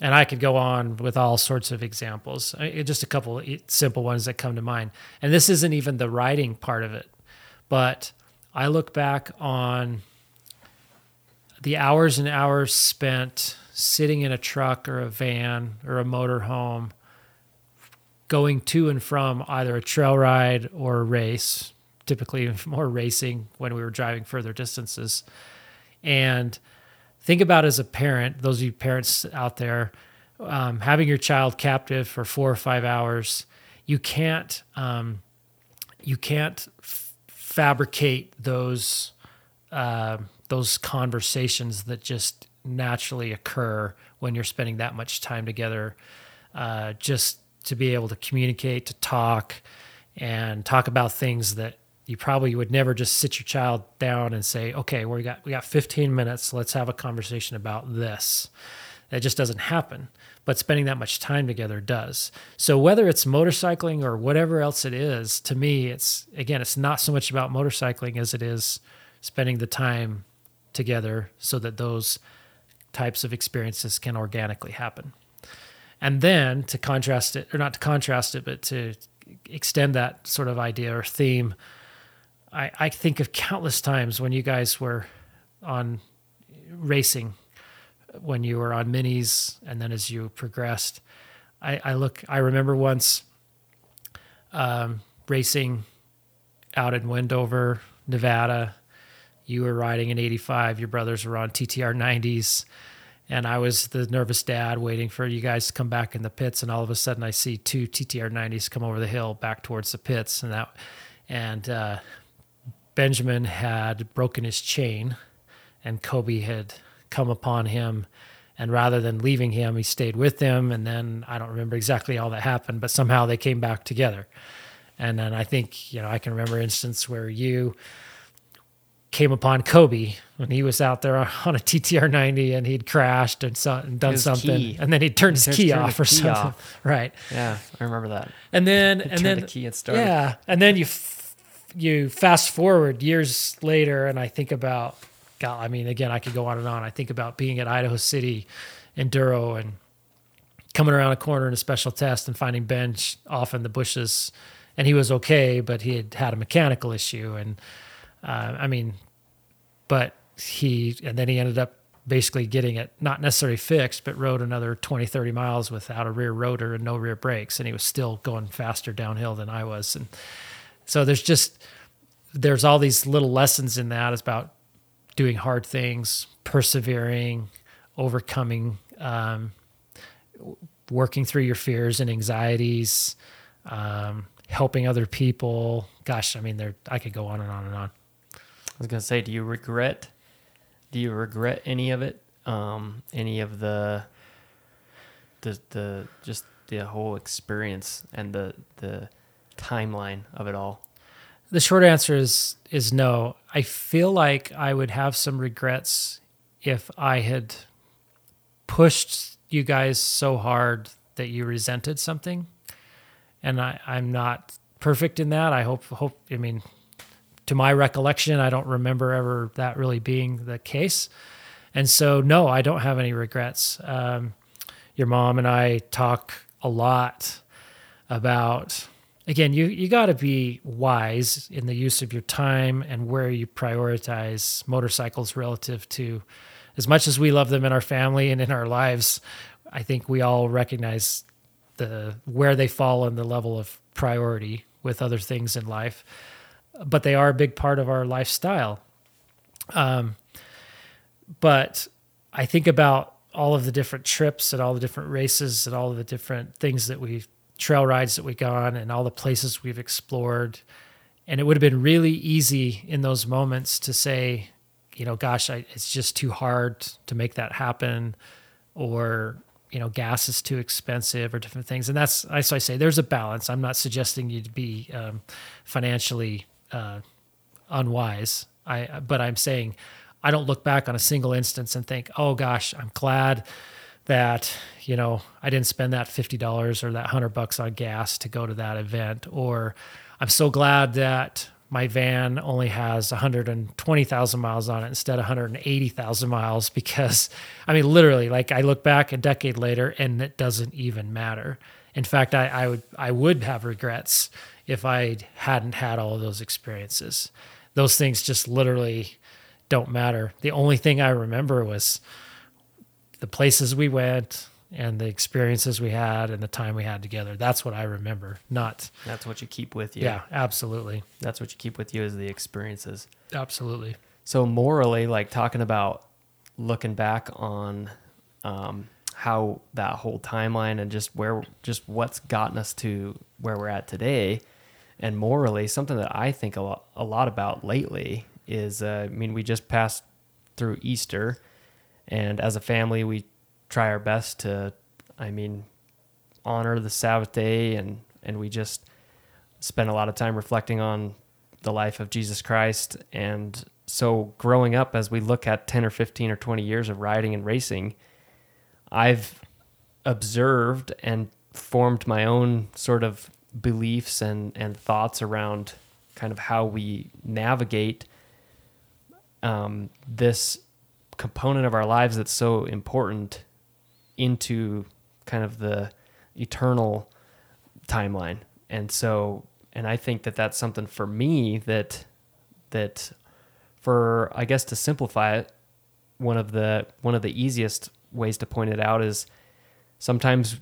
And I could go on with all sorts of examples. Just a couple simple ones that come to mind. And this isn't even the writing part of it, but I look back on the hours and hours spent sitting in a truck or a van or a motorhome going to and from either a trail ride or a race, typically more racing when we were driving further distances. And think about as a parent, those of you parents out there, um, having your child captive for four or five hours, you can't um, you can't f- fabricate those uh, those conversations that just naturally occur when you're spending that much time together. Uh, just to be able to communicate, to talk, and talk about things that you probably would never just sit your child down and say, "Okay, well, we got we got 15 minutes. Let's have a conversation about this." That just doesn't happen. But spending that much time together does. So whether it's motorcycling or whatever else it is, to me, it's again, it's not so much about motorcycling as it is spending the time together so that those types of experiences can organically happen. And then to contrast it, or not to contrast it, but to extend that sort of idea or theme, I, I think of countless times when you guys were on racing, when you were on minis, and then as you progressed. I, I look, I remember once um, racing out in Wendover, Nevada. You were riding an 85, your brothers were on TTR 90s and I was the nervous dad waiting for you guys to come back in the pits, and all of a sudden I see two TTR 90s come over the hill back towards the pits, and that, and uh, Benjamin had broken his chain, and Kobe had come upon him, and rather than leaving him, he stayed with him, and then I don't remember exactly all that happened, but somehow they came back together, and then I think you know I can remember an instance where you came upon Kobe when he was out there on a TTR 90 and he'd crashed and, so, and done something key. and then he'd turned his key off or key something. off. Right. Yeah, I remember that. And then, and then, the key and started. yeah. And then you, f- you fast forward years later and I think about, God, I mean, again, I could go on and on. I think about being at Idaho City, Enduro, and coming around a corner in a special test and finding Benj off in the bushes, and he was okay, but he had had a mechanical issue, and uh, I mean, but he and then he ended up basically getting it not necessarily fixed, but rode another 20, 30 miles without a rear rotor and no rear brakes. And he was still going faster downhill than I was. And so there's just, there's all these little lessons in that. It's about doing hard things, persevering, overcoming, um, working through your fears and anxieties, um, helping other people. Gosh, I mean, there, I could go on and on and on. I was to say, do you regret do you regret any of it? Um, any of the the the just the whole experience and the the timeline of it all? The short answer is is no. I feel like I would have some regrets if I had pushed you guys so hard that you resented something. And I, I'm not perfect in that. I hope hope I mean to my recollection, I don't remember ever that really being the case. And so, no, I don't have any regrets. Um, your mom and I talk a lot about, again, you, you got to be wise in the use of your time and where you prioritize motorcycles relative to, as much as we love them in our family and in our lives, I think we all recognize the where they fall in the level of priority with other things in life but they are a big part of our lifestyle. Um, but I think about all of the different trips and all the different races and all of the different things that we trail rides that we gone and all the places we've explored. And it would have been really easy in those moments to say, you know, gosh, I, it's just too hard to make that happen, or you know, gas is too expensive, or different things. And that's, so I say, there's a balance. I'm not suggesting you to be um, financially uh, unwise. I but I'm saying I don't look back on a single instance and think, oh gosh, I'm glad that you know I didn't spend that fifty dollars or that hundred bucks on gas to go to that event, or I'm so glad that my van only has 120,000 miles on it instead of 180,000 miles because I mean literally like I look back a decade later and it doesn't even matter. In fact, I, I would I would have regrets if I hadn't had all of those experiences. Those things just literally don't matter. The only thing I remember was the places we went and the experiences we had and the time we had together. That's what I remember. Not That's what you keep with you. Yeah, absolutely. That's what you keep with you is the experiences. Absolutely. So morally, like talking about looking back on um, how that whole timeline and just where just what's gotten us to where we're at today and morally something that i think a lot, a lot about lately is uh, i mean we just passed through easter and as a family we try our best to i mean honor the sabbath day and and we just spend a lot of time reflecting on the life of jesus christ. And so growing up as we look at 10 or 15 or 20 years of riding and racing I've observed and formed my own sort of beliefs and, and thoughts around kind of how we navigate um, this component of our lives that's so important into kind of the eternal timeline. And so, and I think that that's something for me that, that for, I guess to simplify it, one of the, one of the easiest ways to point it out is sometimes,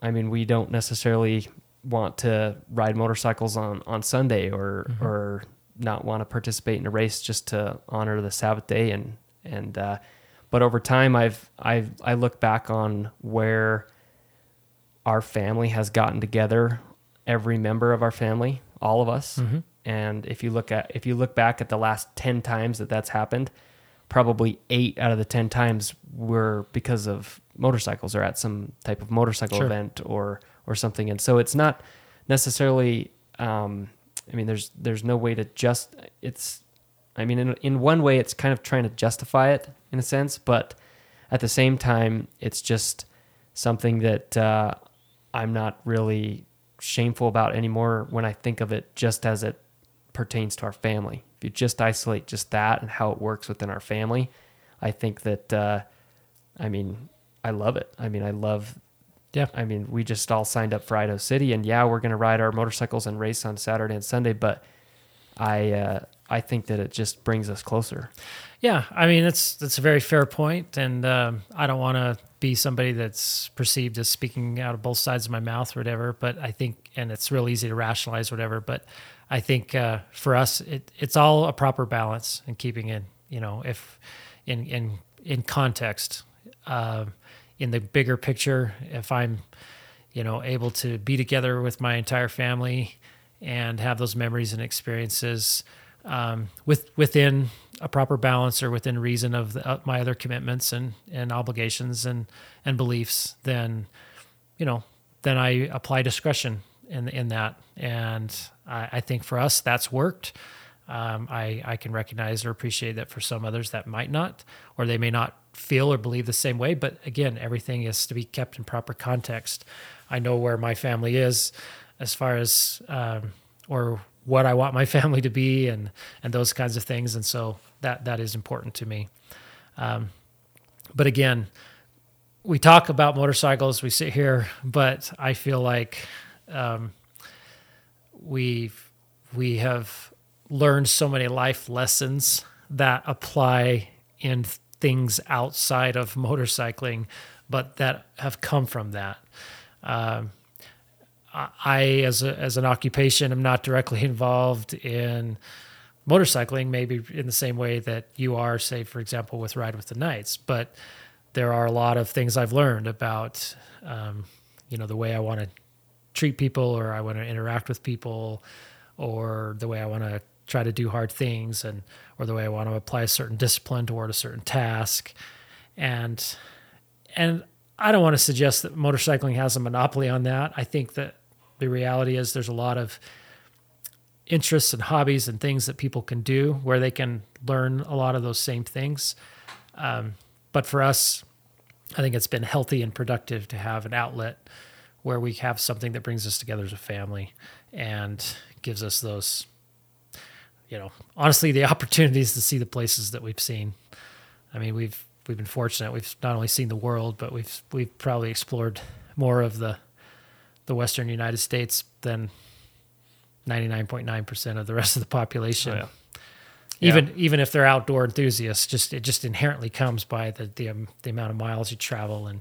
I mean, we don't necessarily want to ride motorcycles on, on Sunday or, mm-hmm. or not want to participate in a race just to honor the Sabbath day. And, and, uh, but over time I've, I've, I look back on where our family has gotten together, every member of our family, all of us. Mm-hmm. And if you look at, if you look back at the last 10 times that that's happened, probably eight out of the 10 times were because of motorcycles or at some type of motorcycle sure. event or, or something. And so it's not necessarily, um, I mean, there's, there's no way to just, it's, I mean, in, in one way, it's kind of trying to justify it in a sense, but at the same time, it's just something that uh, I'm not really shameful about anymore when I think of it just as it pertains to our family. If you just isolate just that and how it works within our family, I think that, uh, I mean, I love it. I mean, I love. Yeah. I mean, we just all signed up for Idaho City, and yeah, we're going to ride our motorcycles and race on Saturday and Sunday. But I, uh, I think that it just brings us closer. Yeah, I mean that's that's a very fair point, and um, I don't want to be somebody that's perceived as speaking out of both sides of my mouth or whatever. But I think, and it's real easy to rationalize whatever. But I think uh, for us, it, it's all a proper balance and keeping it, you know, if in in in context, uh, in the bigger picture, if I'm, you know, able to be together with my entire family and have those memories and experiences um, with within a proper balance or within reason of the, uh, my other commitments and, and obligations and, and beliefs, then, you know, then I apply discretion in, in that. And I, I think for us, that's worked. Um, I, I can recognize or appreciate that for some others that might not, or they may not feel or believe the same way. But again, everything is to be kept in proper context. I know where my family is as far as, um, or what I want my family to be and and those kinds of things. And so that that is important to me. Um, but again, we talk about motorcycles. We sit here, but I feel like um, we we have learned so many life lessons that apply in things outside of motorcycling, but that have come from that. Um, I, as a, as an occupation, am not directly involved in motorcycling, maybe in the same way that you are, say, for example, with Ride with the Knights. But there are a lot of things I've learned about, um, you know, the way I want to treat people, or I want to interact with people, or the way I want to try to do hard things, and or the way I want to apply a certain discipline toward a certain task, and and I don't want to suggest that motorcycling has a monopoly on that. I think that the reality is there's a lot of interests and hobbies and things that people can do where they can learn a lot of those same things. Um, but for us, I think it's been healthy and productive to have an outlet where we have something that brings us together as a family and gives us those, you know, honestly, the opportunities to see the places that we've seen. I mean, we've we've been fortunate. We've not only seen the world, but we've we've probably explored more of the the Western United States than 99.9% of the rest of the population. Oh, yeah. Even yeah. even if they're outdoor enthusiasts, just it just inherently comes by the the, um, the amount of miles you travel and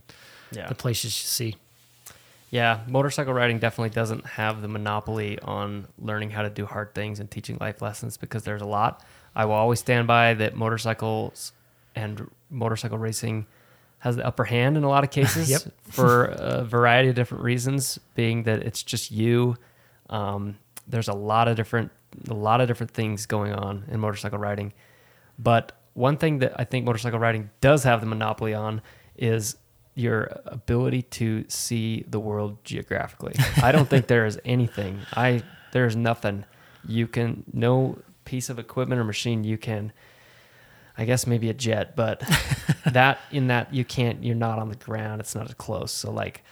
yeah. the places you see. Yeah, motorcycle riding definitely doesn't have the monopoly on learning how to do hard things and teaching life lessons because there's a lot. I will always stand by that motorcycles and motorcycle racing has the upper hand in a lot of cases yep. for a variety of different reasons, being that it's just you. Um, there's a lot of different a lot of different things going on in motorcycle riding. But one thing that I think motorcycle riding does have the monopoly on is your ability to see the world geographically. I don't think there is anything. I there's nothing you can no piece of equipment or machine you can I guess maybe a jet, but that in that you can't you're not on the ground. It's not as close. So like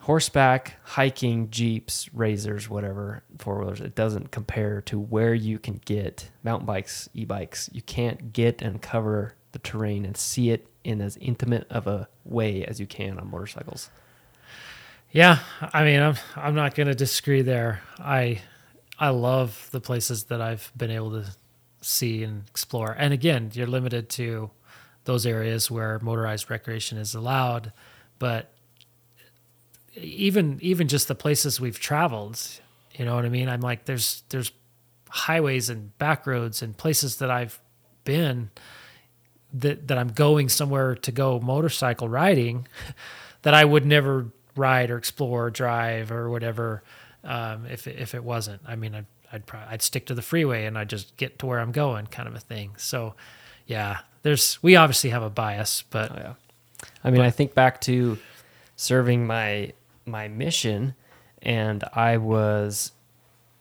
horseback, hiking, jeeps, RZRs, whatever, four wheelers, it doesn't compare to where you can get mountain bikes, e-bikes. You can't get and cover the terrain and see it in as intimate of a way as you can on motorcycles. Yeah, I mean, I'm I'm not going to disagree there. I I love the places that I've been able to see and explore. And again, you're limited to those areas where motorized recreation is allowed, but even even just the places we've traveled, you know what I mean? I'm like there's there's highways and back roads and places that I've been that that I'm going somewhere to go motorcycle riding that I would never ride or explore or drive or whatever um, if if it wasn't. I mean, I've I'd probably I'd stick to the freeway and I'd just get to where I'm going, kind of a thing. So, yeah, there's we obviously have a bias, but oh, yeah. I mean, but, I think back to serving my my mission, and I was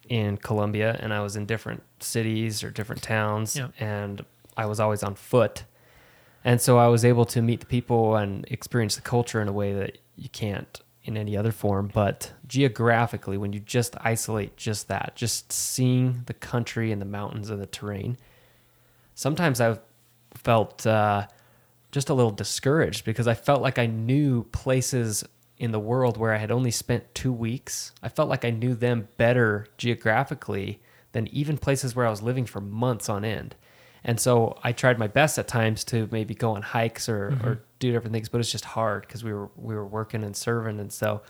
in Colombia, and I was in different cities or different towns, yeah. and I was always on foot, and so I was able to meet the people and experience the culture in a way that you can't in any other form, but geographically, when you just isolate just that, just seeing the country and the mountains and the terrain, sometimes I've felt uh, just a little discouraged because I felt like I knew places in the world where I had only spent two weeks. I felt like I knew them better geographically than even places where I was living for months on end. And so I tried my best at times to maybe go on hikes or, mm-hmm. or do different things, but it's just hard because we were we were working and serving, and so.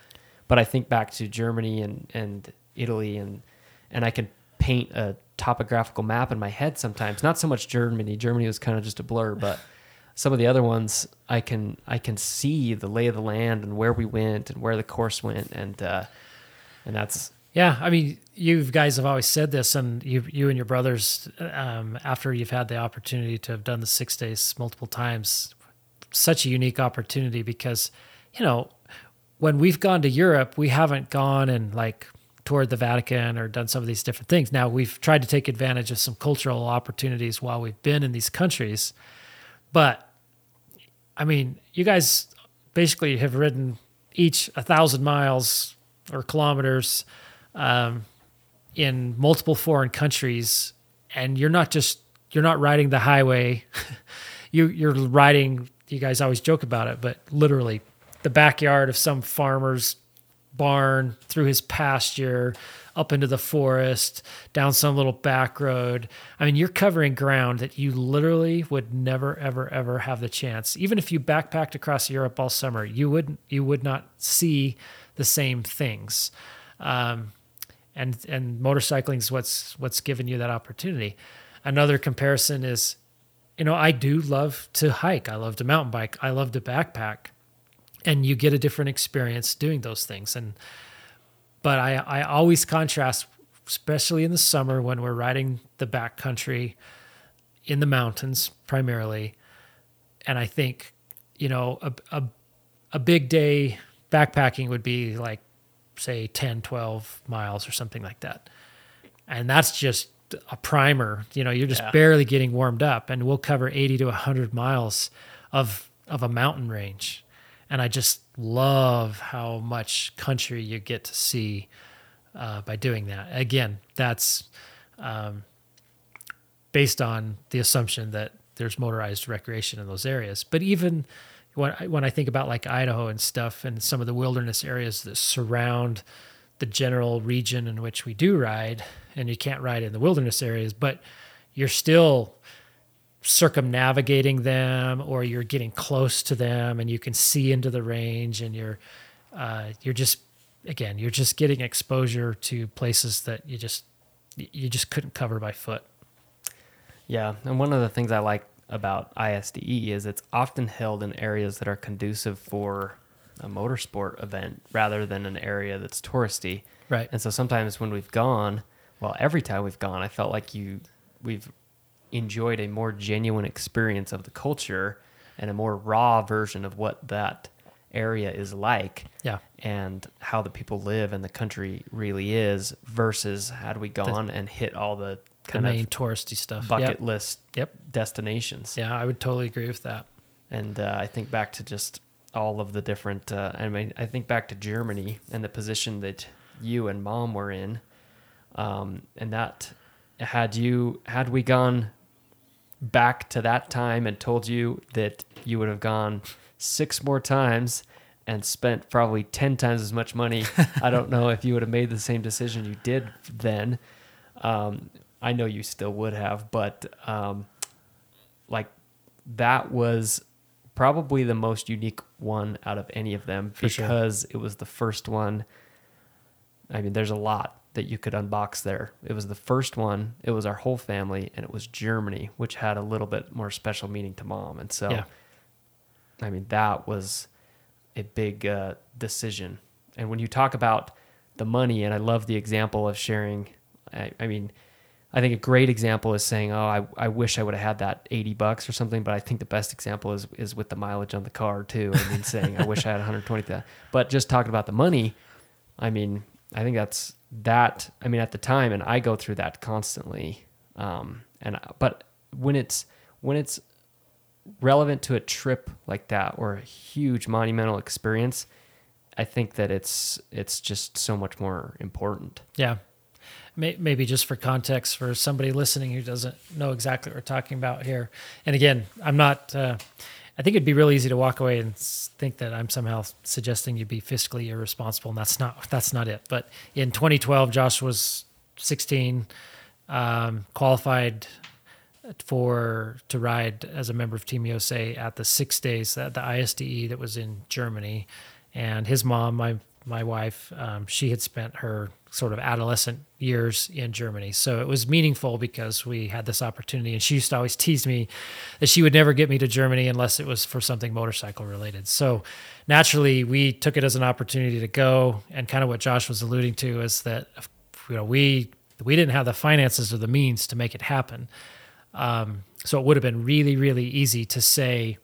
But I think back to Germany and and Italy, and and I can paint a topographical map in my head sometimes. Not so much Germany. Germany was kind of just a blur, but some of the other ones I can I can see the lay of the land and where we went and where the course went, and uh, and that's yeah, I mean, you guys have always said this, and you, you and your brothers, um, after you've had the opportunity to have done the six days multiple times, such a unique opportunity because, you know, when we've gone to Europe, we haven't gone and like toured the Vatican or done some of these different things. Now we've tried to take advantage of some cultural opportunities while we've been in these countries, but I mean, you guys basically have ridden each a thousand miles or kilometers um, in multiple foreign countries, and you're not just you're not riding the highway. you you're riding. You guys always joke about it, but literally the backyard of some farmer's barn, through his pasture, up into the forest, down some little back road. I mean, you're covering ground that you literally would never, ever, ever have the chance. Even if you backpacked across Europe all summer, you wouldn't, you would not see the same things. Um, and and motorcycling is what's what's given you that opportunity. Another comparison is, you know, I do love to hike. I love to mountain bike. I love to backpack, and you get a different experience doing those things. And but I I always contrast, especially in the summer when we're riding the backcountry in the mountains primarily, and I think, you know, a a, a big day backpacking would be like say 10, 12 miles or something like that. And that's just a primer. You know, you're just yeah. barely getting warmed up, and we'll cover 80 to 100 miles of of a mountain range. And I just love how much country you get to see uh, by doing that. Again, that's um, based on the assumption that there's motorized recreation in those areas. But even when I, when I think about like Idaho and stuff and some of the wilderness areas that surround the general region in which we do ride, and you can't ride in the wilderness areas, but you're still circumnavigating them or you're getting close to them and you can see into the range and you're uh, you're just again you're just getting exposure to places that you just you just couldn't cover by foot. Yeah and one of the things i like about ISDE is it's often held in areas that are conducive for a motorsport event rather than an area that's touristy. Right. And so sometimes when we've gone, well, every time we've gone, I felt like you we've enjoyed a more genuine experience of the culture and a more raw version of what that area is like. Yeah. And how the people live and the country really is versus had we gone the, and hit all the kind the main of touristy stuff, bucket yep. list yep. destinations. Yeah, I would totally agree with that. And uh, I think back to just all of the different. Uh, I mean, I think back to Germany and the position that you and mom were in, um, and that had you had we gone back to that time and told you that you would have gone six more times and spent probably 10 times as much money i don't know if you would have made the same decision you did then um, I know you still would have, but um, like that was probably the most unique one out of any of them For because sure. it was the first one. I mean, there's a lot that you could unbox there. It was the first one. It was our whole family, and it was Germany, which had a little bit more special meaning to mom. And so, yeah. I mean, that was a big uh, decision. And when you talk about the money, and I love the example of sharing. I, I mean, I think a great example is saying, "Oh, I, I wish I would have had that eighty bucks or something." But I think the best example is is with the mileage on the car too. I mean, saying, "I wish I had one hundred twenty that." But just talking about the money, I mean, I think that's that. I mean, at the time, and I go through that constantly. Um, and but when it's when it's relevant to a trip like that or a huge monumental experience, I think that it's it's just so much more important. Yeah. May- Maybe just for context for somebody listening who doesn't know exactly what we're talking about here. And again, I'm not, uh, I think it'd be real easy to walk away and think that I'm somehow suggesting you be fiscally irresponsible. And that's not, that's not it. But in 2012, Josh was 16, um, qualified for to ride as a member of Team USA at the six days at the ISDE that was in Germany, and his mom, my my wife, um, she had spent her sort of adolescent years in Germany, so it was meaningful because we had this opportunity. And she used to always tease me that she would never get me to Germany unless it was for something motorcycle related. So naturally, we took it as an opportunity to go. And kind of what Josh was alluding to is that you know we we didn't have the finances or the means to make it happen. Um, so it would have been really, really easy to say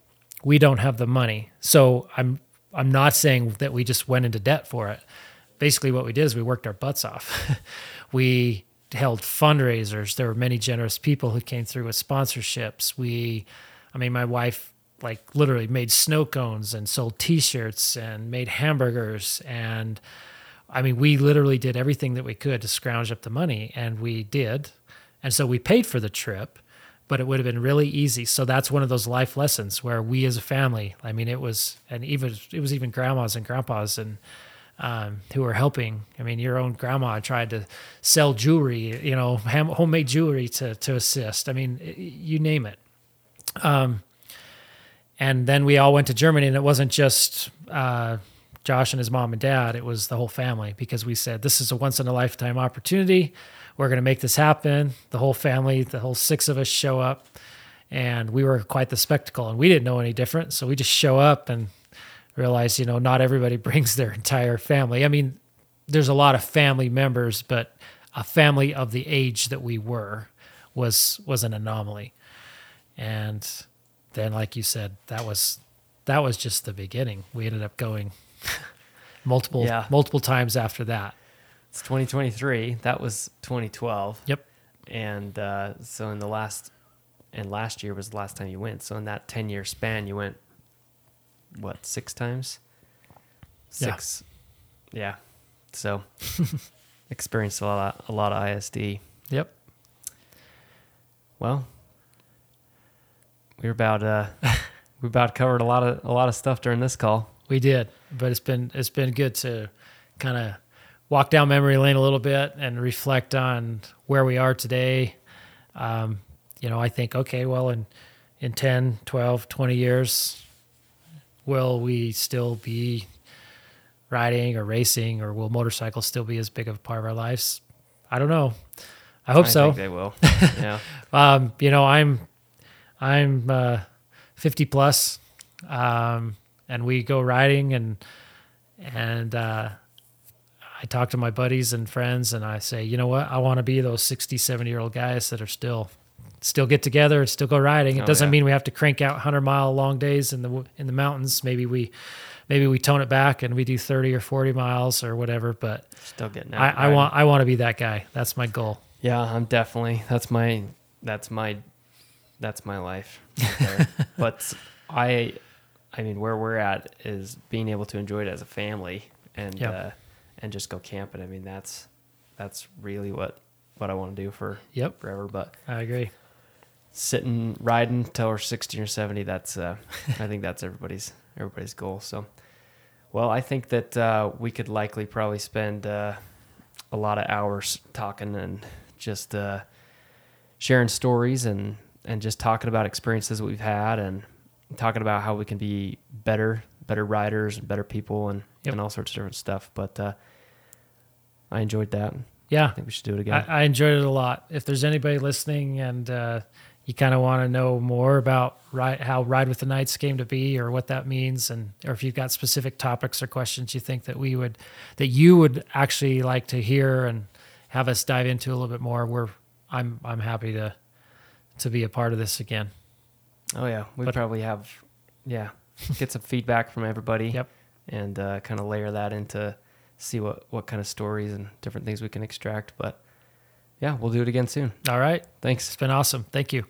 we don't have the money. So I'm I'm not saying that we just went into debt for it. Basically, what we did is we worked our butts off. we held fundraisers. There were many generous people who came through with sponsorships. We, I mean, my wife like literally made snow cones and sold T-shirts and made hamburgers and I mean, we literally did everything that we could to scrounge up the money, and we did. And so we paid for the trip, but it would have been really easy. So that's one of those life lessons where we as a family, I mean, it was, and even, it was even grandmas and grandpas and, um, who were helping. I mean, your own grandma tried to sell jewelry, you know, homemade jewelry to, to assist. I mean, you name it. Um, and then we all went to Germany, and it wasn't just uh, Josh and his mom and dad; it was the whole family because we said this is a once in a lifetime opportunity. We're going to make this happen. The whole family, the whole six of us, show up, and we were quite the spectacle. And we didn't know any different, so we just show up and realize, you know, not everybody brings their entire family. I mean, there's a lot of family members, but a family of the age that we were was was an anomaly. And then like you said, that was that was just the beginning. We ended up going multiple Yeah. multiple times after that. It's 2023. That was 2012. Yep. And uh, so in the last, and last year was the last time you went. So in that 10 year span, you went, what, six times? Six. Yeah. So experienced a lot, a lot of ISD. Yep. Well, we were about, uh, we about covered a lot of, a lot of stuff during this call. We did, but it's been it's been good to kind of walk down memory lane a little bit and reflect on where we are today. Um, you know, I think okay, well in in 10, 12, 20 years will we still be riding or racing or will motorcycles still be as big of a part of our lives? I don't know. I hope I so. think they will. yeah. Um, you know, I'm I'm uh, 50 plus, um, and we go riding and and uh, I talk to my buddies and friends, and I say, you know what, I want to be those 60, 70 year old guys that are still still get together and still go riding. It Oh, doesn't yeah. mean we have to crank out 100 mile long days in the in the mountains. Maybe we maybe we tone it back and we do 30 or 40 miles or whatever. But Still getting out. I, I want I want to be that guy. That's my goal. Yeah, I'm definitely. That's my. That's my. That's my life. right but I, I mean, where we're at is being able to enjoy it as a family and Yep. uh, and just go camping. I mean, that's that's really what what I want to do for Yep, forever. But I agree. sitting riding till we're 60 or 70, that's uh, I think that's everybody's everybody's goal. So, well, I think that uh, we could likely probably spend uh, a lot of hours talking and just uh, sharing stories and and just talking about experiences that we've had and talking about how we can be better better riders and better people and Yep. and all sorts of different stuff. But uh, I enjoyed that. Yeah, I think we should do it again. I, I enjoyed it a lot. If there's anybody listening and uh, you kind of want to know more about ride, how Ride with the Knights came to be, or what that means, and or if you've got specific topics or questions you think that we would that you would actually like to hear and have us dive into a little bit more, we're I'm I'm happy to to be a part of this again. Oh yeah, we But- probably have, yeah, get some feedback from everybody. Yep. And uh, kind of layer that into see what what kind of stories and different things we can extract. But yeah, we'll do it again soon. All right, Thanks. it's been awesome. Thank you.